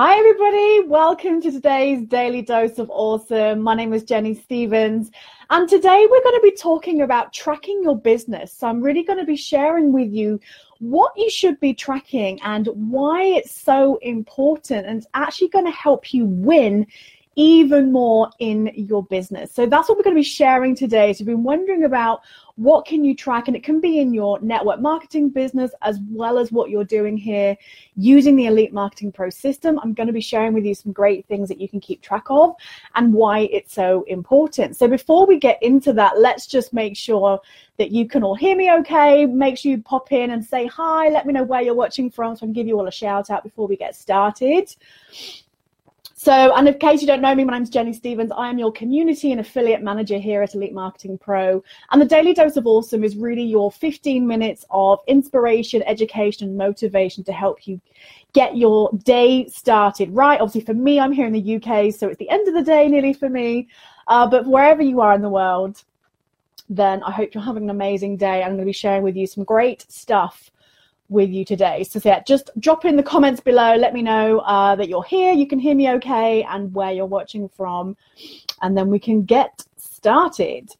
Hi, everybody. Welcome to today's Daily Dose of Awesome. My name is Jenny Stevens, and today we're going to be talking about tracking your business. So, I'm really going to be sharing with you what you should be tracking and why it's so important, and it's actually going to help you win even more in your business. So that's what we're going to be sharing today. So if you've been wondering about what can you track and it can be in your network marketing business as well as what you're doing here using the Elite Marketing Pro system. I'm going to be sharing with you some great things that you can keep track of and why it's so important. So before we get into that, let's just make sure that you can all hear me okay. Make sure you pop in and say hi. Let me know where you're watching from so I can give you all a shout out before we get started. So, and in case you don't know me, my name's Jenny Stevens. I am your community and affiliate manager here at Elite Marketing Pro. And the Daily Dose of Awesome is really your 15 minutes of inspiration, education, and motivation to help you get your day started right. Obviously, for me, I'm here in the UK, so it's the end of the day nearly for me. Uh, but wherever you are in the world, then I hope you're having an amazing day. I'm going to be sharing with you some great stuff with you today. So yeah, just drop in the comments below. Let me know uh, that you're here, you can hear me okay, and where you're watching from, and then we can get started.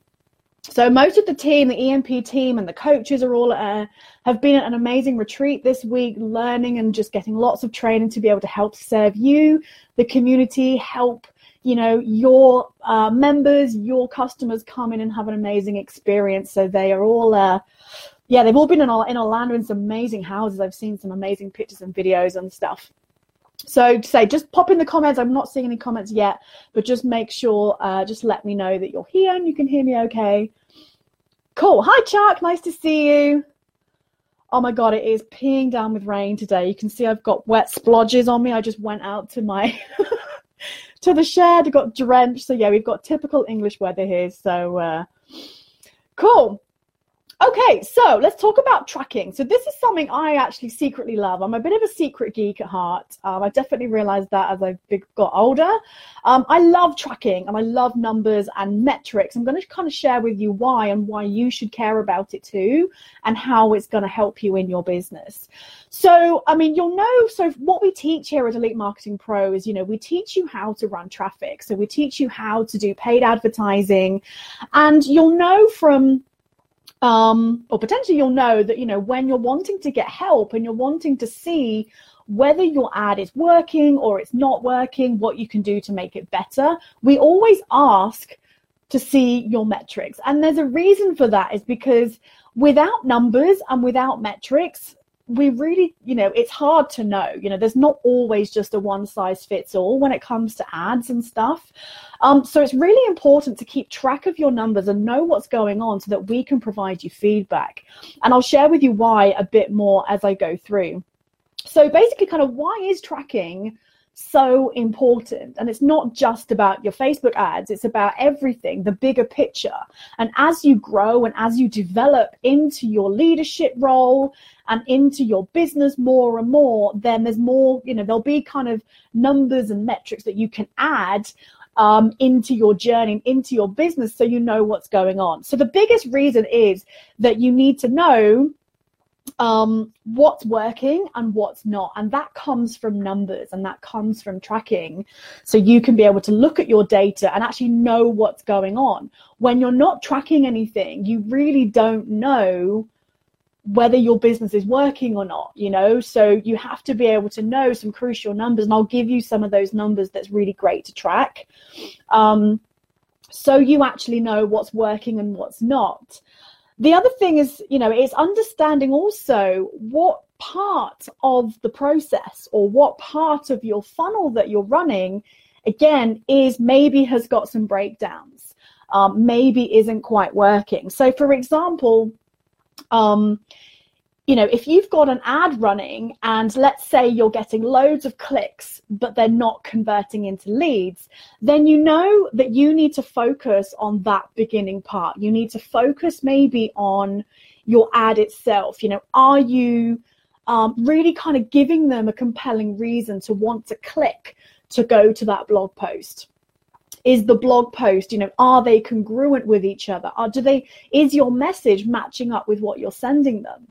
So most of the team, the EMP team, and the coaches are all uh, have been at an amazing retreat this week, learning and just getting lots of training to be able to help serve you, the community, help you know your uh, members, your customers come in and have an amazing experience. So they are all. Yeah, they've all been in, in Orlando in some amazing houses. I've seen some amazing pictures and videos and stuff. So say, just pop in the comments. I'm not seeing any comments yet, but just make sure, uh, just let me know that you're here and you can hear me okay. Cool. Hi, Chuck. Nice to see you. Oh my God, it is peeing down with rain today. You can see I've got wet splodges on me. I just went out to my to the shed, got drenched. So yeah, we've got typical English weather here. So uh, cool. Okay, so let's talk about tracking. So this is something I actually secretly love. I'm a bit of a secret geek at heart. Um, I definitely realized that as I got older. Um, I love tracking and I love numbers and metrics. I'm going to kind of share with you why and why you should care about it too, and how it's going to help you in your business. So, I mean, you'll know. So, what we teach here at Elite Marketing Pro is, you know, we teach you how to run traffic. So, we teach you how to do paid advertising, and you'll know from um, or potentially you'll know that you know when you're wanting to get help and you're wanting to see whether your ad is working or it's not working what you can do to make it better we always ask to see your metrics. And there's a reason for that is because without numbers and without metrics we really, you know, it's hard to know. You know, there's not always just a one size fits all when it comes to ads and stuff. Um, so it's really important to keep track of your numbers and know what's going on so that we can provide you feedback. And I'll share with you why a bit more as I go through. So basically, kind of why is tracking so important. And it's not just about your Facebook ads, it's about everything, the bigger picture. And as you grow and as you develop into your leadership role and into your business more and more, then there's more, you know, there'll be kind of numbers and metrics that you can add um, into your journey, into your business, so you know what's going on. So the biggest reason is that you need to know um, what's working and what's not. And that comes from numbers and that comes from tracking. So you can be able to look at your data and actually know what's going on. When you're not tracking anything, you really don't know whether your business is working or not, you know? So you have to be able to know some crucial numbers. And I'll give you some of those numbers that's really great to track. Um, so you actually know what's working and what's not. The other thing is, you know, is understanding also what part of the process or what part of your funnel that you're running, again, is maybe has got some breakdowns, um, maybe isn't quite working. So, for example, um, you know, if you've got an ad running and let's say you're getting loads of clicks, but they're not converting into leads, then you know that you need to focus on that beginning part. You need to focus maybe on your ad itself. You know, are you um, really kind of giving them a compelling reason to want to click to go to that blog post? is the blog post you know are they congruent with each other are do they is your message matching up with what you're sending them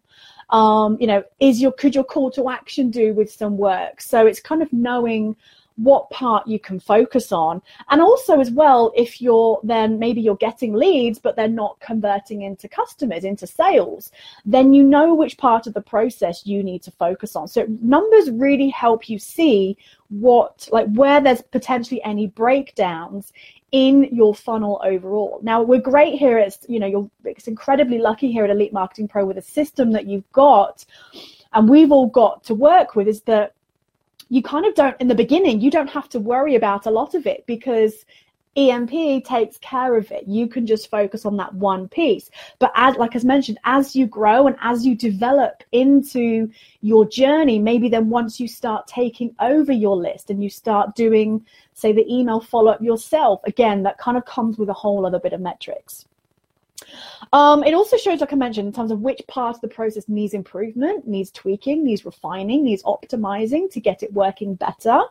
um, you know is your could your call to action do with some work? So it's kind of knowing what part you can focus on and also as well if you're then maybe you're getting leads but they're not converting into customers into sales then you know which part of the process you need to focus on so numbers really help you see what like where there's potentially any breakdowns in your funnel overall. Now we're great here. It's you know you're it's incredibly lucky here at Elite Marketing Pro with a system that you've got, and we've all got to work with. Is that you kind of don't in the beginning you don't have to worry about a lot of it because EMP takes care of it. You can just focus on that one piece. But as like as mentioned, as you grow and as you develop into your journey, maybe then once you start taking over your list and you start doing, say, the email follow-up yourself, again, that kind of comes with a whole other bit of metrics. Um, it also shows, like I mentioned, in terms of which part of the process needs improvement, needs tweaking, needs refining, needs optimizing to get it working better.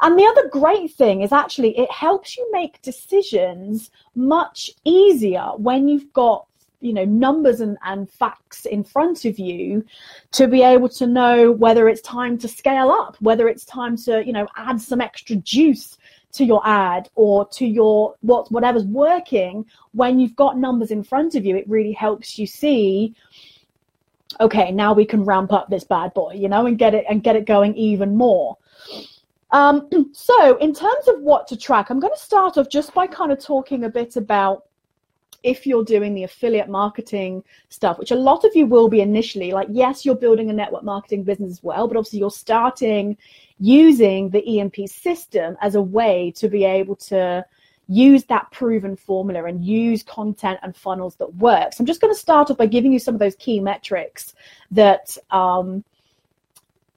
And the other great thing is actually it helps you make decisions much easier when you've got you know numbers and, and facts in front of you to be able to know whether it's time to scale up whether it's time to you know add some extra juice to your ad or to your what whatever's working when you've got numbers in front of you it really helps you see okay now we can ramp up this bad boy you know and get it and get it going even more. Um, so in terms of what to track i'm going to start off just by kind of talking a bit about if you're doing the affiliate marketing stuff, which a lot of you will be initially, like, yes, you're building a network marketing business as well, but obviously you're starting using the EMP system as a way to be able to use that proven formula and use content and funnels that work. So I'm just going to start off by giving you some of those key metrics that um,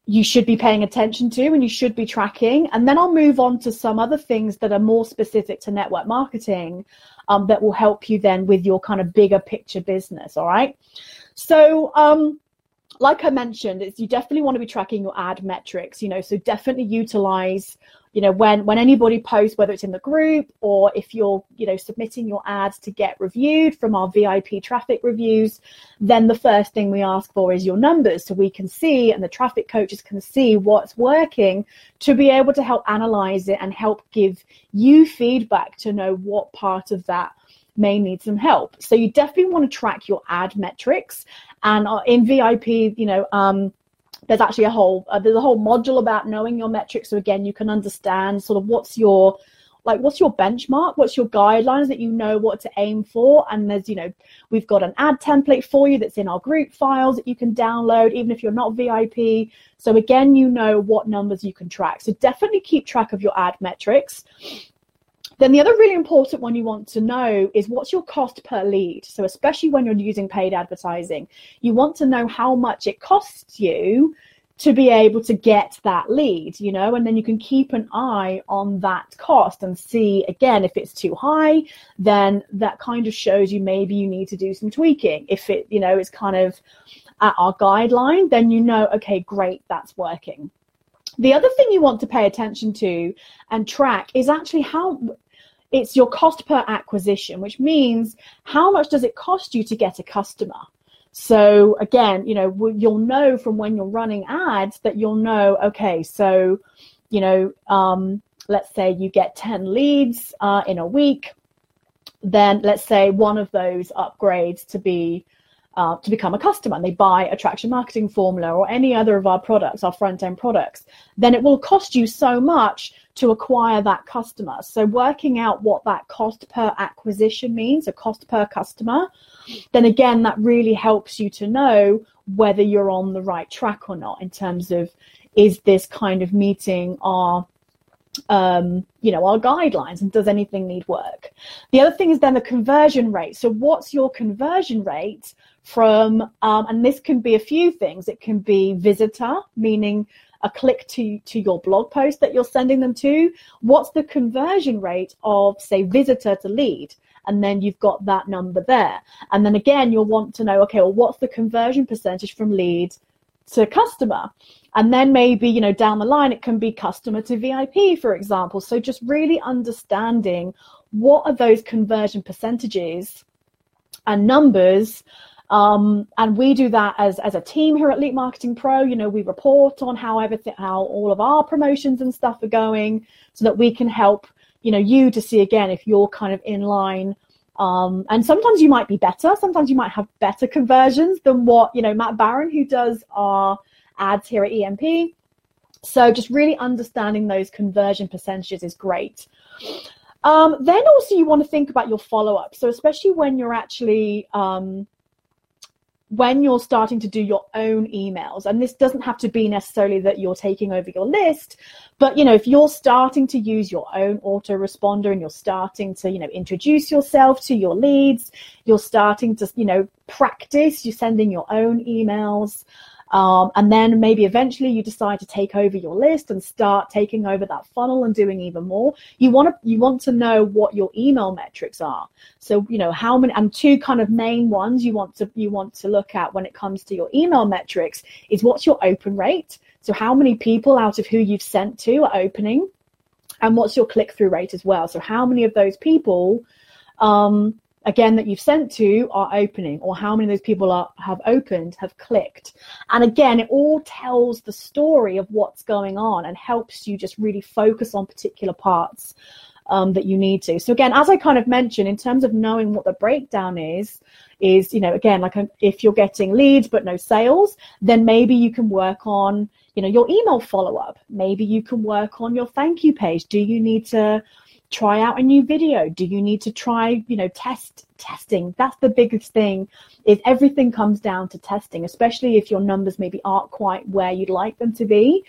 you should be paying attention to and you should be tracking. And then I'll move on to some other things that are more specific to network marketing um, that will help you then with your kind of bigger picture business. All right. So, um, like I mentioned, it's you definitely want to be tracking your ad metrics, you know, so definitely utilize, you know, when when anybody posts, whether it's in the group or if you're, you know, submitting your ads to get reviewed from our VIP traffic reviews, then the first thing we ask for is your numbers so we can see and the traffic coaches can see what's working to be able to help analyze it and help give you feedback to know what part of that may need some help. So you definitely want to track your ad metrics. And uh, in VIP, you know, um, there's actually a whole uh, there's a whole module about knowing your metrics. So again, you can understand sort of what's your like what's your benchmark? What's your guidelines that you know what to aim for? And there's you know we've got an ad template for you that's in our group files that you can download even if you're not vip so again you know what numbers you can track. So definitely keep track of your ad metrics then the other really important one you want to know is what's your cost per lead. So especially when you're using paid advertising, you want to know how much it costs you to be able to get that lead, you know, and then you can keep an eye on that cost and see again if it's too high, then that kind of shows you maybe you need to do some tweaking. If it, you know, is kind of at our guideline, then you know, okay, great, that's working. The other thing you want to pay attention to and track is actually how it's your cost per acquisition, which means how much does it cost you to get a customer? So again, you know, you'll know from when you're running ads that you'll know, okay, so, you know, um, let's say you get 10 leads uh, in a week, then let's say one of those upgrades to be uh, to become a customer and they buy attraction marketing formula or any other of our products, our front end products, then it will cost you so much to acquire that customer. So working out what that cost per acquisition means, a cost per customer, then again, that really helps you to know whether you're on the right track or not in terms of is this kind of meeting our um, you know, our guidelines and does anything need work? The other thing is then the conversion rate. So what's your conversion rate from, um, and this can be a few things. It can be visitor, meaning a click to, to your blog post that you're sending them to. What's the conversion rate of, say, visitor to lead? And then you've got that number there. And then again, you'll want to know, okay, well, what's the conversion percentage from lead to customer? And then maybe, you know, down the line, it can be customer to VIP, for example. So just really understanding what are those conversion percentages and numbers Um, and we do that as, as a team here at Elite Marketing Pro. You know, we report on how everything, how all of our promotions and stuff are going so that we can help, you know, you to see again if you're kind of in line. Um, and sometimes you might be better. Sometimes you might have better conversions than what, you know, Matt Barron, who does our ads here at EMP. So just really understanding those conversion percentages is great. Um, then also you want to think about your follow up. So especially when you're actually um, when you're starting to do your own emails and this doesn't have to be necessarily that you're taking over your list but you know if you're starting to use your own autoresponder and you're starting to you know introduce yourself to your leads you're starting to you know practice you're sending your own emails um, and then maybe eventually you decide to take over your list and start taking over that funnel and doing even more. You want to you want to know what your email metrics are. So you know how many and two kind of main ones you want to you want to look at when it comes to your email metrics is what's your open rate. So how many people out of who you've sent to are opening, and what's your click through rate as well. So how many of those people um, again that you've sent to are opening or how many of those people are have opened have clicked. And again it all tells the story of what's going on and helps you just really focus on particular parts um, that you need to. So again as i kind of mentioned in terms of knowing what the breakdown is is you know again like um, if you're getting leads but no sales then maybe you can work on you know your email follow up maybe you can work on your thank you page. Do you need to try out a new video? Do you need to try you know test testing? That's the biggest thing is everything comes down to testing especially if your numbers maybe aren't quite where you'd like them to be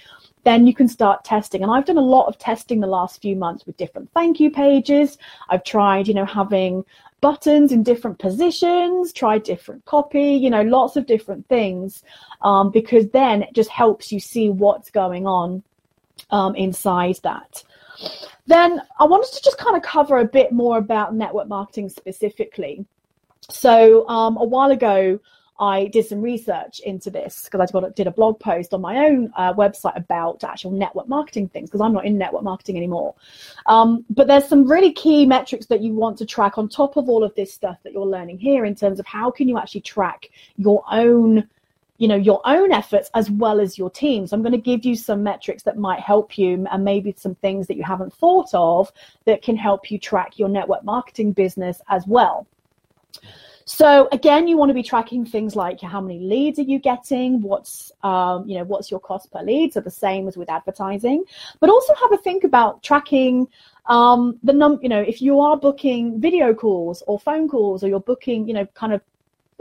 then you can start testing. And i've done a lot of testing the last few months with different thank you pages. I've tried you know having buttons in different positions try different copy you know lots of different things um, because then it just helps you see what's going on um, inside that then I wanted to just kind of cover a bit more about network marketing specifically. So um, a while ago, I did some research into this because I did a blog post on my own uh, website about actual network marketing things because I'm not in network marketing anymore. Um, but there's some really key metrics that you want to track on top of all of this stuff that you're learning here in terms of how can you actually track your own you know your own efforts as well as your team so i'm going to give you some metrics that might help you and maybe some things that you haven't thought of that can help you track your network marketing business as well. So again you want to be tracking things like how many leads are you getting what's um, you know what's your cost per lead so the same as with advertising. But also have a think about tracking um, the num you know if you are booking video calls or phone calls or you're booking you know kind of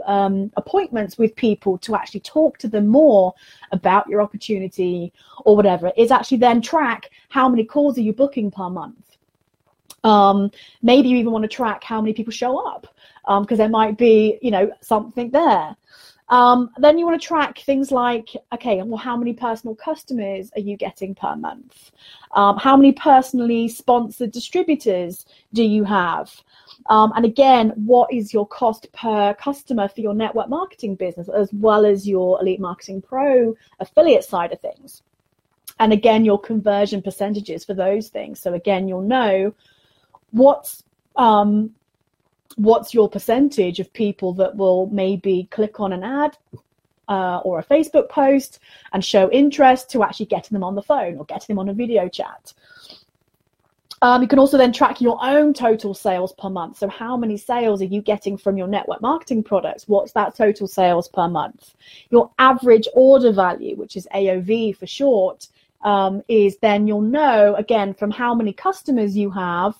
um, appointments with people to actually talk to them more about your opportunity or whatever is actually then track how many calls are you booking per month. Um, maybe you even want to track how many people show up because um, there might be, you know, something there. Um, then you want to track things like, okay, well, how many personal customers are you getting per month? Um, how many personally sponsored distributors do you have? Um, and again, what is your cost per customer for your network marketing business, as well as your Elite Marketing Pro affiliate side of things? And again, your conversion percentages for those things. So again, you'll know what's um, what's your percentage of people that will maybe click on an ad uh, or a Facebook post and show interest to actually getting them on the phone or getting them on a video chat. Um, you can also then track your own total sales per month. So, how many sales are you getting from your network marketing products? What's that total sales per month? Your average order value, which is AOV for short, um, is then you'll know again from how many customers you have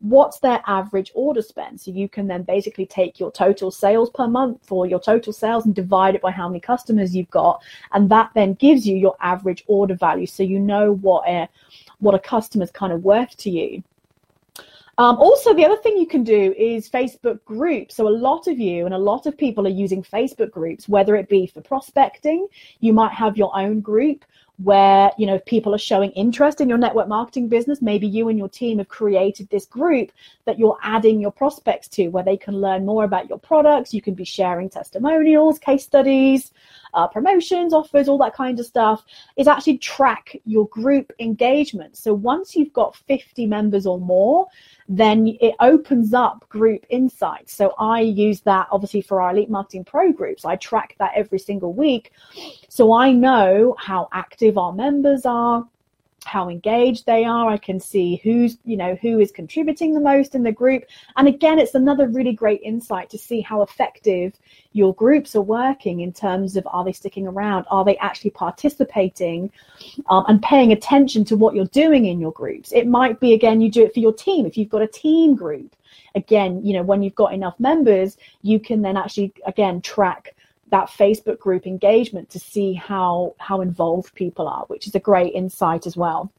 what's their average order spend. So you can then basically take your total sales per month or your total sales and divide it by how many customers you've got. And that then gives you your average order value. So you know what a what a customer's kind of worth to you. Um, also, the other thing you can do is Facebook groups. So, a lot of you and a lot of people are using Facebook groups, whether it be for prospecting, you might have your own group where you know people are showing interest in your network marketing business maybe you and your team have created this group that you're adding your prospects to where they can learn more about your products you can be sharing testimonials case studies uh, promotions, offers, all that kind of stuff, is actually track your group engagement. So once you've got 50 members or more, then it opens up group insights. So I use that obviously for our Elite Marketing Pro groups. I track that every single week. So I know how active our members are, how engaged they are. I can see who's, you know, who is contributing the most in the group. And again, it's another really great insight to see how effective your groups are working in terms of are they sticking around? Are they actually participating um, and paying attention to what you're doing in your groups? It might be, again, you do it for your team. If you've got a team group, again, you know, when you've got enough members, you can then actually, again, track that Facebook group engagement to see how how involved people are, which is a great insight as well.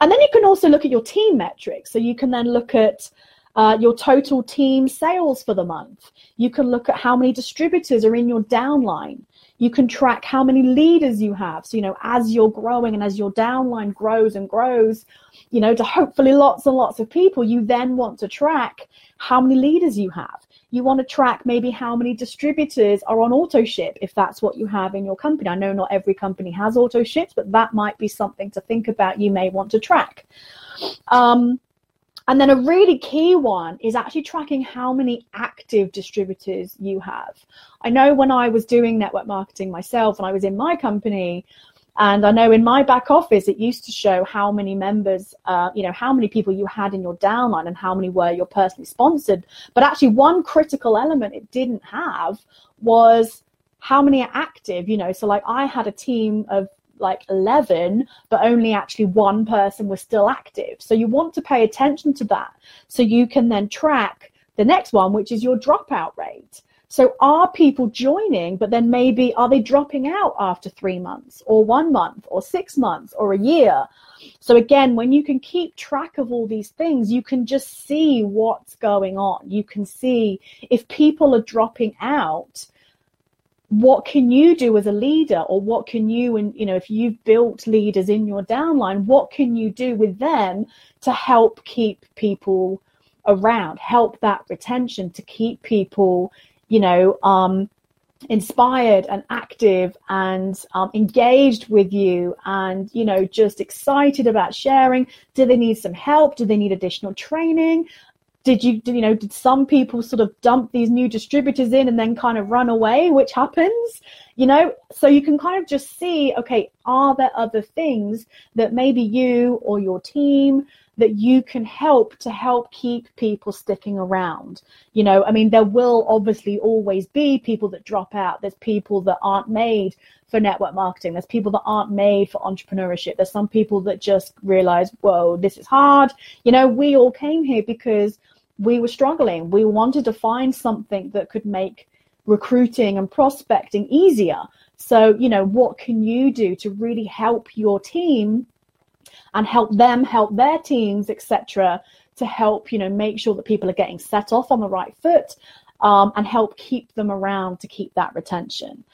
And then you can also look at your team metrics. So you can then look at uh, your total team sales for the month. You can look at how many distributors are in your downline. You can track how many leaders you have. So, you know, as you're growing and as your downline grows and grows, you know, to hopefully lots and lots of people, you then want to track how many leaders you have. You want to track maybe how many distributors are on auto ship if that's what you have in your company. I know not every company has auto ships, but that might be something to think about. You may want to track. Um, and then a really key one is actually tracking how many active distributors you have. I know when I was doing network marketing myself and I was in my company, and I know in my back office, it used to show how many members, uh, you know, how many people you had in your downline and how many were your personally sponsored. But actually, one critical element it didn't have was how many are active, you know. So, like, I had a team of like 11, but only actually one person was still active. So, you want to pay attention to that so you can then track the next one, which is your dropout rate. So are people joining, but then maybe are they dropping out after three months or one month or six months or a year? So again, when you can keep track of all these things, you can just see what's going on. You can see if people are dropping out, what can you do as a leader? Or what can you and you know if you've built leaders in your downline what can you do with them to help keep people around help that retention to keep people you know, um, inspired and active and um, engaged with you and you know just excited about sharing? Do they need some help? Do they need additional training did you you know did some people sort of dump these new distributors in and then kind of run away which happens you know so you can kind of just see okay are there other things that maybe you or your team that you can help to help keep people sticking around. You know, I mean, there will obviously always be people that drop out. There's people that aren't made for network marketing. There's people that aren't made for entrepreneurship. There's some people that just realize, whoa, this is hard. You know, we all came here because we were struggling. We wanted to find something that could make recruiting and prospecting easier. So, you know, what can you do to really help your team and help them help their teams, etc., to help you know make sure that people are getting set off on the right foot um, and help keep them around to keep that retention.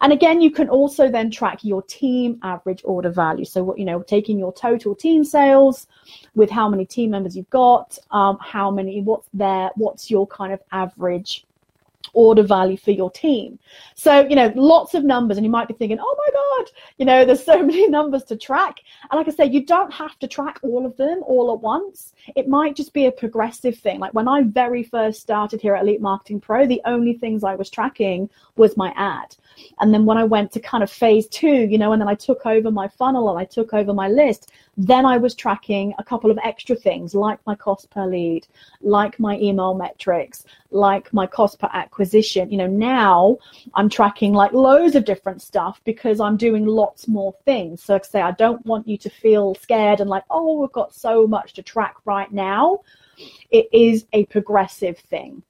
And again, you can also then track your team average order value. So, what you know, taking your total team sales with how many team members you've got, um, how many, what's there, what's your kind of average order value for your team. So, you know, lots of numbers, and you might be thinking, oh my God, you know, there's so many numbers to track. And like I say, you don't have to track all of them all at once. It might just be a progressive thing. Like when I very first started here at Elite Marketing Pro, the only things I was tracking was my ad. And then when I went to kind of phase two, you know, and then I took over my funnel and I took over my list, then I was tracking a couple of extra things like my cost per lead, like my email metrics, like my cost per acquisition. You know, now I'm tracking like loads of different stuff because I'm doing lots more things. So, like I say, I don't want you to feel scared and like, oh, we've got so much to track right now. It is a progressive thing.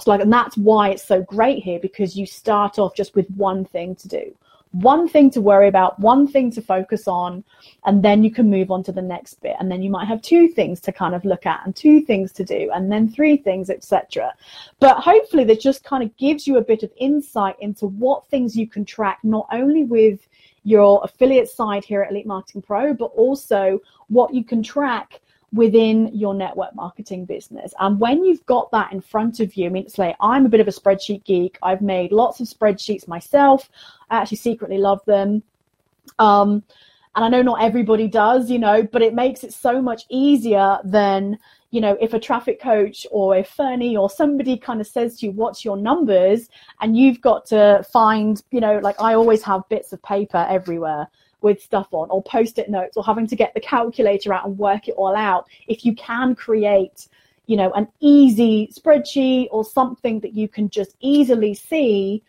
So like, and that's why it's so great here because you start off just with one thing to do one thing to worry about, one thing to focus on, and then you can move on to the next bit. And then you might have two things to kind of look at and two things to do, and then three things, etc. But hopefully, that just kind of gives you a bit of insight into what things you can track, not only with your affiliate side here at Elite Marketing Pro, but also what you can track within your network marketing business. And when you've got that in front of you, I mean, it's like I'm a bit of a spreadsheet geek. I've made lots of spreadsheets myself. I actually secretly love them. Um, and I know not everybody does, you know, but it makes it so much easier than, you know, if a traffic coach or a Ferny or somebody kind of says to you, what's your numbers? And you've got to find, you know, like I always have bits of paper everywhere with stuff on or post-it notes or having to get the calculator out and work it all out. If you can create, you know, an easy spreadsheet or something that you can just easily see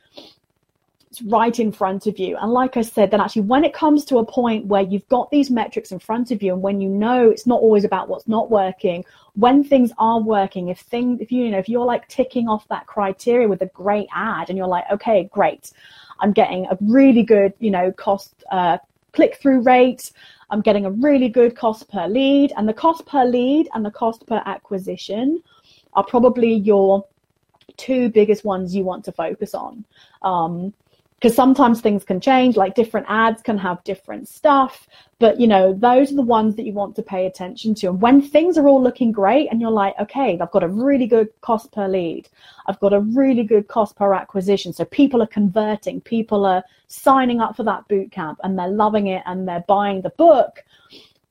right in front of you. And like I said, then actually when it comes to a point where you've got these metrics in front of you and when you know it's not always about what's not working, when things are working, if things if you, you know, if you're like ticking off that criteria with a great ad and you're like, okay, great, I'm getting a really good, you know, cost uh, click through rate. I'm getting a really good cost per lead, and the cost per lead and the cost per acquisition are probably your two biggest ones you want to focus on. Um, because sometimes things can change like different ads can have different stuff but you know those are the ones that you want to pay attention to. And when things are all looking great and you're like okay i've got a really good cost per lead. I've got a really good cost per acquisition. So people are converting people are signing up for that boot camp and they're loving it and they're buying the book.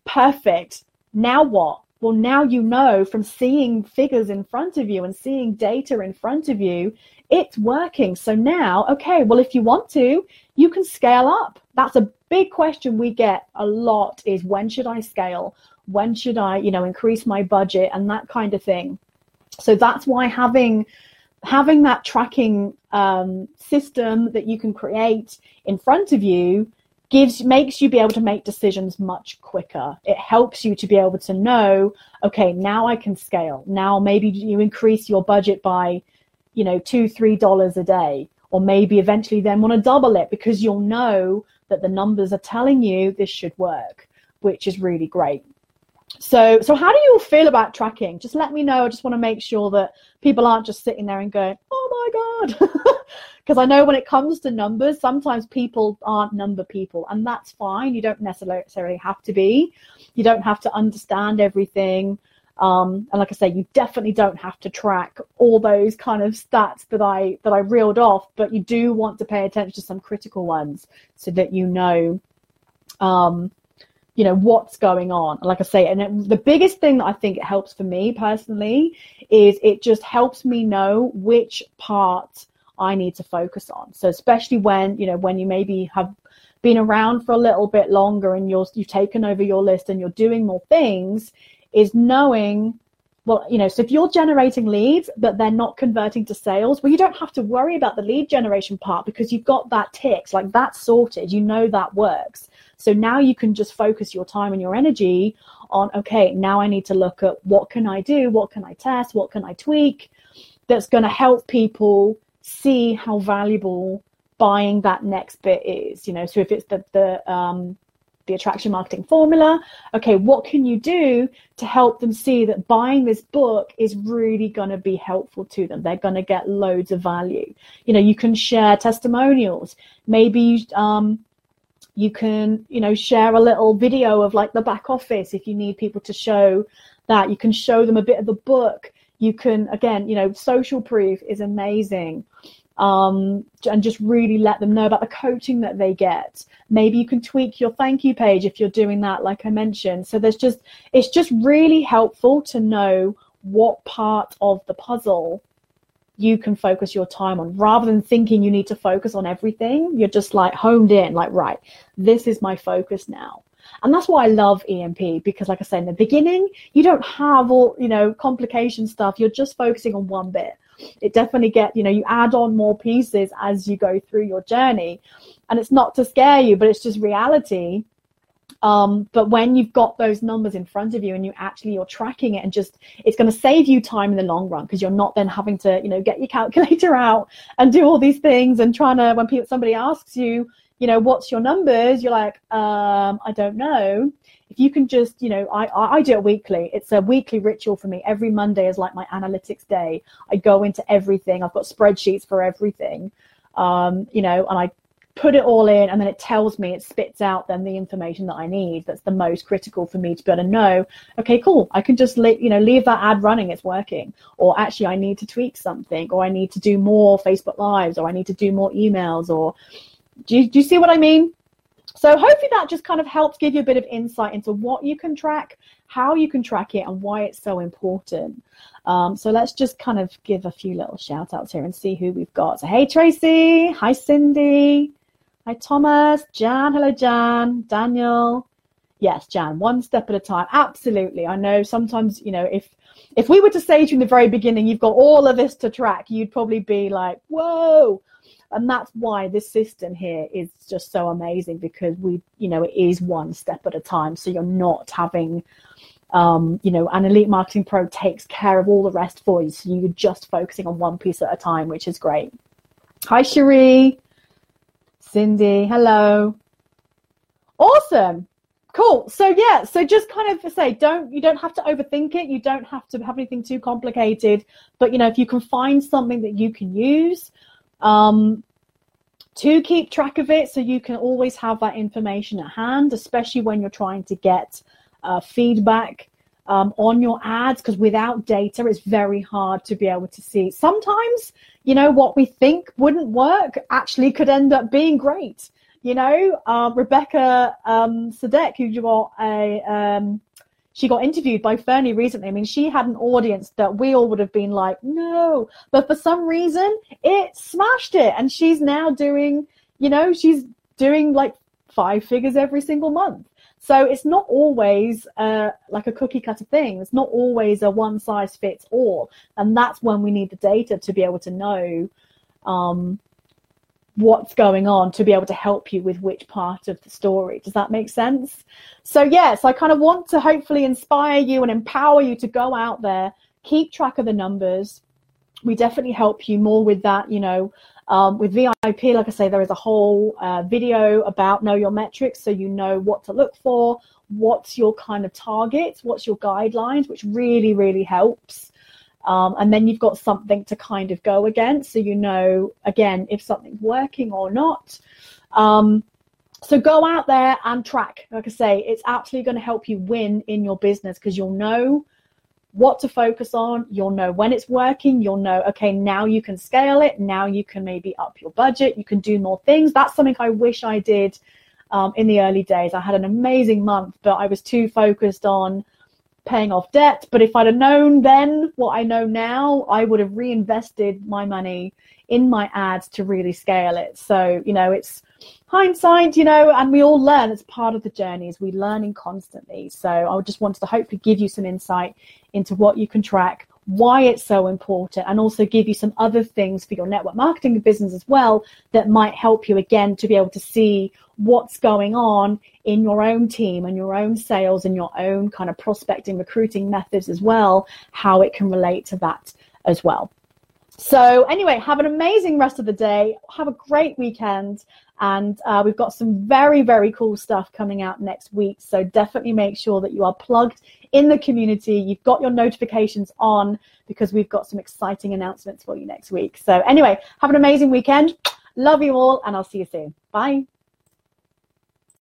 Perfect. Now what? Well, now you know from seeing figures in front of you and seeing data in front of you, it's working. So now, okay, well, if you want to, you can scale up. That's a big question we get a lot is when should I scale? When should I, you know, increase my budget and that kind of thing. So that's why having having that tracking um, system that you can create in front of you gives makes you be able to make decisions much quicker it helps you to be able to know okay now i can scale now maybe you increase your budget by you know two three dollars a day or maybe eventually then want to double it because you'll know that the numbers are telling you this should work which is really great so so how do you feel about tracking just let me know i just want to make sure that people aren't just sitting there and going oh my god because I know when it comes to numbers, sometimes people aren't number people, and that's fine. You don't necessarily have to be. You don't have to understand everything. Um, and like I say, you definitely don't have to track all those kind of stats that I that I reeled off, but you do want to pay attention to some critical ones so that you know, um, you know what's going on. Like I say, and it, the biggest thing that I think it helps for me personally is it just helps me know which part I need to focus on. So especially when, you know, when you maybe have been around for a little bit longer and you're you've taken over your list and you're doing more things, is knowing well, you know, so if you're generating leads but they're not converting to sales, well, you don't have to worry about the lead generation part because you've got that ticks, like that's sorted. You know that works. So now you can just focus your time and your energy on, okay, now I need to look at what can I do? What can I test? What can I tweak that's going to help people see how valuable buying that next bit is you know so if it's the the um the attraction marketing formula. Okay what can you do to help them see that buying this book is really going to be helpful to them? They're going to get loads of value. You know you can share testimonials. Maybe um you can you know share a little video of like the back office if you need people to show that. You can show them a bit of the book. You can again you know social proof is amazing um, and just really let them know about the coaching that they get maybe you can tweak your thank you page if you're doing that like i mentioned so there's just it's just really helpful to know what part of the puzzle you can focus your time on rather than thinking you need to focus on everything you're just like honed in like right this is my focus now and that's why I love EMP because, like I said in the beginning, you don't have all, you know, complication stuff. You're just focusing on one bit. It definitely get, you know, you add on more pieces as you go through your journey. And it's not to scare you, but it's just reality. Um, but when you've got those numbers in front of you and you actually you're tracking it and just it's going to save you time in the long run because you're not then having to you know get your calculator out and do all these things and trying to when people somebody asks you you know, what's your numbers? You're like, um, I don't know. If you can just, you know, I, I do it weekly. It's a weekly ritual for me. Every Monday is like my analytics day. I go into everything. I've got spreadsheets for everything, um, you know, and I put it all in and then it tells me, it spits out then the information that I need that's the most critical for me to be able to know, okay, cool, I can just, you know, leave that ad running, it's working. Or actually I need to tweak something or I need to do more Facebook Lives or I need to do more emails or Do you, do you see what I mean? So hopefully that just kind of helps give you a bit of insight into what you can track, how you can track it, and why it's so important. Um, so let's just kind of give a few little shout outs here and see who we've got. So hey Tracy, hi Cindy, hi Thomas, Jan, hello Jan, Daniel. Yes, Jan, one step at a time. Absolutely. I know sometimes, you know, if if we were to say to you in the very beginning, you've got all of this to track, you'd probably be like, whoa. And that's why this system here is just so amazing because we, you know, it is one step at a time. So you're not having, um, you know, an elite marketing pro takes care of all the rest for you. So you're just focusing on one piece at a time, which is great. Hi, Cherie. Cindy. Hello. Awesome. Cool. So yeah, so just kind of say don't you don't have to overthink it. You don't have to have anything too complicated. But you know, if you can find something that you can use, um, to keep track of it so you can always have that information at hand, especially when you're trying to get uh, feedback um, on your ads, because without data, it's very hard to be able to see. Sometimes, you know, what we think wouldn't work actually could end up being great. You know, uh, Rebecca um, Sadek, who got a um, she got interviewed by Ferny recently. I mean, she had an audience that we all would have been like, no, but for some reason it smashed it. And she's now doing, you know, she's doing like five figures every single month. So it's not always uh, like a cookie cutter thing. It's not always a one size fits all. And that's when we need the data to be able to know um, what's going on to be able to help you with which part of the story. Does that make sense? So, yes, I kind of want to hopefully inspire you and empower you to go out there, keep track of the numbers. We definitely help you more with that, you know. Um, with VIP, like I say, there is a whole uh, video about know your metrics so you know what to look for, what's your kind of targets, what's your guidelines, which really, really helps. Um, and then you've got something to kind of go against so you know again if something's working or not. Um, so go out there and track. Like i say it's absolutely going to help you win in your business because you'll know what to focus on you'll know when it's working you'll know okay now you can scale it now you can maybe up your budget you can do more things. That's something i wish i did um, in the early days. I had an amazing month but i was too focused on paying off debt. But if I'd have known then what I know now, I would have reinvested my money in my ads to really scale it. So, you know, it's hindsight, you know, and we all learn. It's part of the journey is we learning constantly. So I just wanted to hopefully give you some insight into what you can track, why it's so important, and also give you some other things for your network marketing business as well that might help you again to be able to see what's going on in your own team and your own sales and your own kind of prospecting, recruiting methods as well, how it can relate to that as well. So, anyway, have an amazing rest of the day. Have a great weekend. And uh, we've got some very, very cool stuff coming out next week. So, definitely make sure that you are plugged in the community. You've got your notifications on because we've got some exciting announcements for you next week. So, anyway, have an amazing weekend. Love you all, and I'll see you soon. Bye.